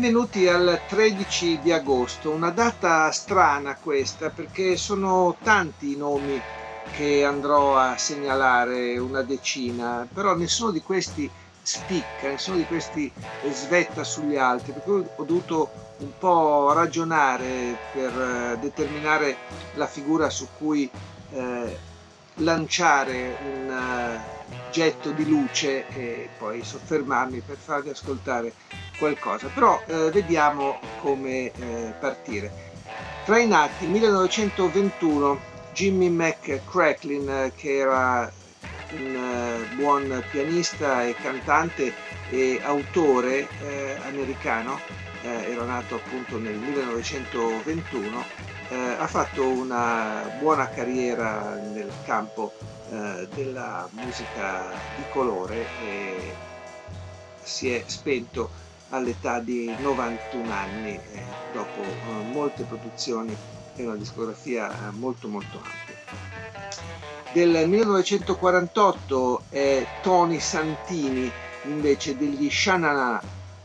Benvenuti al 13 di agosto, una data strana questa perché sono tanti i nomi che andrò a segnalare, una decina, però nessuno di questi spicca, nessuno di questi svetta sugli altri, per cui ho dovuto un po' ragionare per eh, determinare la figura su cui eh, lanciare un uh, getto di luce e poi soffermarmi per farvi ascoltare qualcosa, però eh, vediamo come eh, partire. Tra i nati 1921 Jimmy McCracklin eh, che era un uh, buon pianista e cantante e autore eh, americano, eh, era nato appunto nel 1921, eh, ha fatto una buona carriera nel campo della musica di colore e si è spento all'età di 91 anni, eh, dopo eh, molte produzioni e una discografia eh, molto molto ampia. Del 1948 è Tony Santini invece degli Shanana.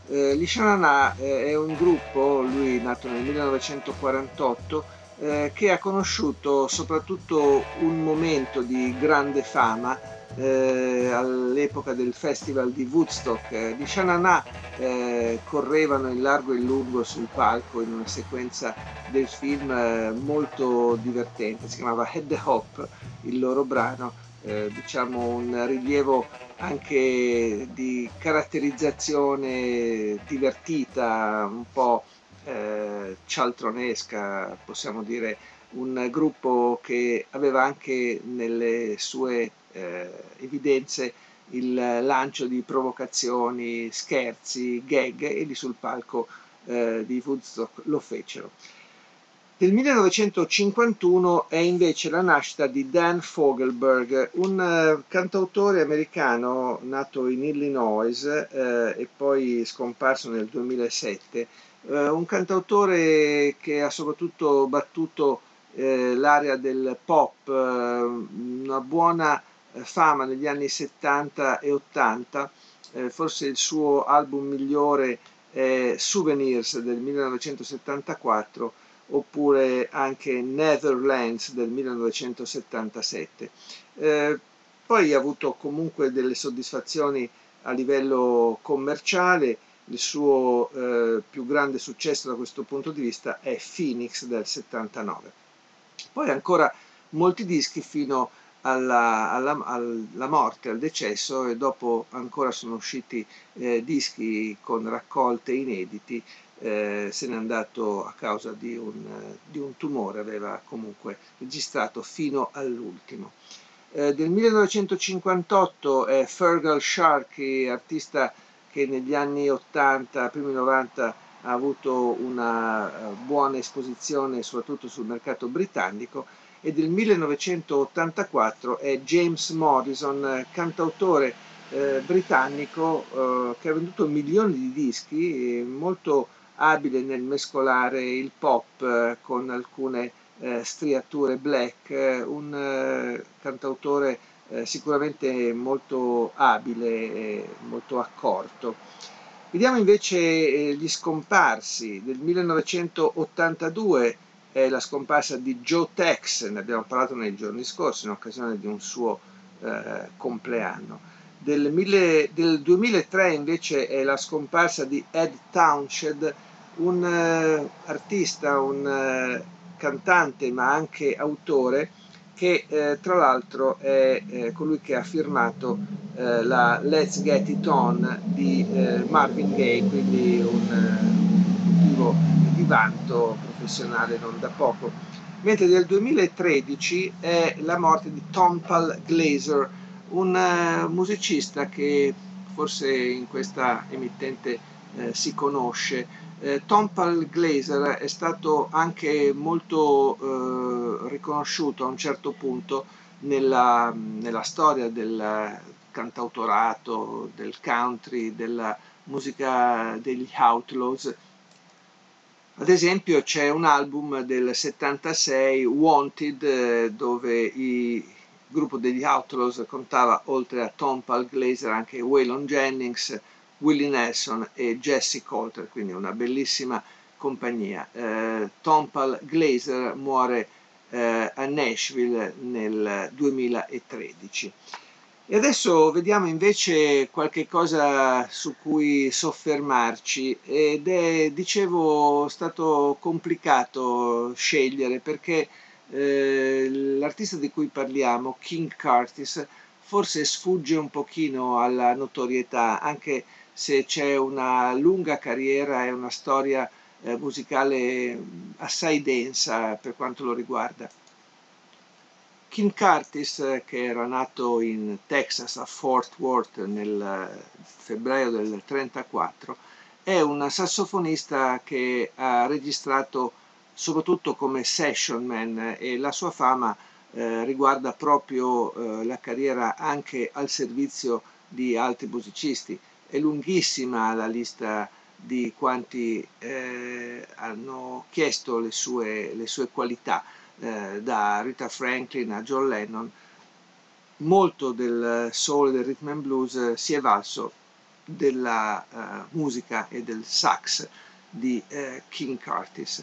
Eh, gli Shanana eh, è un gruppo, lui nato nel 1948, eh, che ha conosciuto soprattutto un momento di grande fama eh, all'epoca del festival di Woodstock eh, di Shanana eh, correvano in largo e in lungo sul palco in una sequenza del film eh, molto divertente, si chiamava Head Hop, il loro brano, eh, diciamo un rilievo anche di caratterizzazione divertita, un po' cialtronesca, possiamo dire. Un gruppo che aveva anche nelle sue eh, evidenze il lancio di provocazioni, scherzi, gag e lì sul palco eh, di Woodstock lo fecero. Nel 1951 è invece la nascita di Dan Fogelberg, un uh, cantautore americano nato in Illinois uh, e poi scomparso nel 2007, uh, un cantautore che ha soprattutto battuto l'area del pop, una buona fama negli anni 70 e 80, eh, forse il suo album migliore è Souvenirs del 1974 oppure anche Netherlands del 1977. Eh, poi ha avuto comunque delle soddisfazioni a livello commerciale, il suo eh, più grande successo da questo punto di vista è Phoenix del 79. Poi ancora molti dischi fino a alla, alla, alla, morte, al decesso e dopo ancora sono usciti eh, dischi con raccolte inediti, eh, se n'è andato a causa di un, di un, tumore, aveva comunque registrato fino all'ultimo. Eh, del 1958 è Fergal Sharkey, artista che negli anni 80, primi 90 ha avuto una uh, buona esposizione soprattutto sul mercato britannico e del 1984 è James Morrison, cantautore eh, britannico eh, che ha venduto milioni di dischi, molto abile nel mescolare il pop eh, con alcune eh, striature black, un eh, cantautore eh, sicuramente molto abile e molto accorto. Vediamo invece gli scomparsi del 1982 è la scomparsa di Joe Tex, ne abbiamo parlato nei giorni scorsi in occasione di un suo eh, compleanno. Del, mille, del, 2003 invece è la scomparsa di Ed Townshend, un uh, artista, un uh, cantante ma anche autore che uh, tra l'altro è colui che ha firmato la Let's Get It On di Marvin Gaye, quindi un motivo di vanto professionale non da poco. Mentre del 2013 è la morte di Tom Pal Glazer, un uh, musicista che forse in questa emittente eh, si conosce. Eh, Tom Pal Glaser è stato anche molto eh, riconosciuto a un certo punto nella, nella storia del cantautorato, del country, della musica degli Outlaws. Ad esempio c'è un album del 76, Wanted, eh, dove il gruppo degli Outlaws contava oltre a Tom Pal Glaser anche Waylon Jennings, Willie Nelson e Jesse Coulter, quindi una bellissima compagnia. Eh, Tom Pal Glaser muore eh, a Nashville nel 2013. E adesso vediamo invece qualche cosa su cui soffermarci ed è, dicevo, stato complicato scegliere perché eh, l'artista di cui parliamo, King Curtis, forse sfugge un pochino alla notorietà, anche se c'è una lunga carriera e una storia eh, musicale assai densa per quanto lo riguarda. King Curtis, che era nato in Texas a Fort Worth nel febbraio del 1934, è un sassofonista che ha registrato soprattutto come session man e la sua fama eh, riguarda proprio eh, la carriera anche al servizio di altri musicisti. È lunghissima la lista di quanti eh, hanno chiesto le sue, le sue qualità eh, da Rita Franklin a John Lennon, molto del soul del rhythm and blues si è valso della uh, musica e del sax di uh, King Curtis.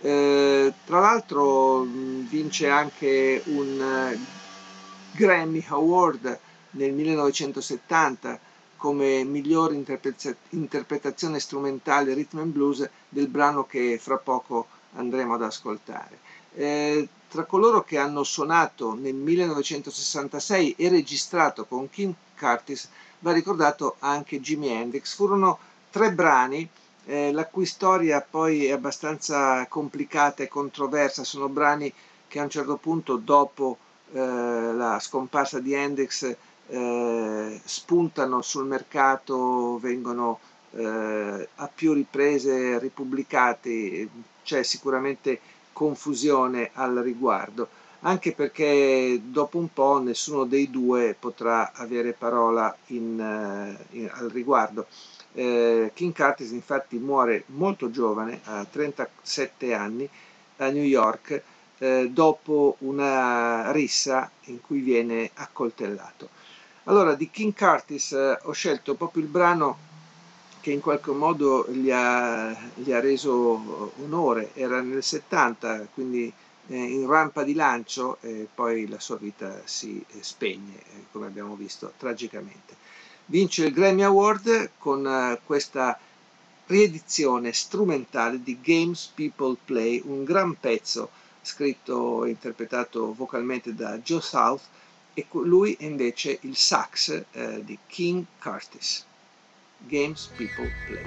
Uh, tra l'altro vince anche un Grammy Award nel 1970 come miglior interpretazione strumentale rhythm and blues del brano che fra poco andremo ad ascoltare. Eh, tra coloro che hanno suonato nel 1966 e registrato con Kim Curtis va ricordato anche Jimi Hendrix. Furono tre brani eh, la cui storia poi è abbastanza complicata e controversa. Sono brani che a un certo punto, dopo eh, la scomparsa di Hendrix, eh, spuntano sul mercato, vengono eh, a più riprese ripubblicati. C'è sicuramente confusione al riguardo, anche perché dopo un po' nessuno dei due potrà avere parola in, uh, in, al riguardo. Eh, King Curtis infatti muore molto giovane, a 37 anni, a New York, eh, dopo una rissa in cui viene accoltellato. Allora, di King Curtis eh, ho scelto proprio il brano che in qualche modo gli ha, gli ha reso onore, era nel 70, quindi eh, in rampa di lancio e poi la sua vita si eh, spegne, eh, come abbiamo visto, tragicamente. Vince il Grammy Award con questa riedizione strumentale di Games People Play, un gran pezzo scritto e interpretato vocalmente da Joe South e lui invece il sax eh, di King Curtis. Games people play.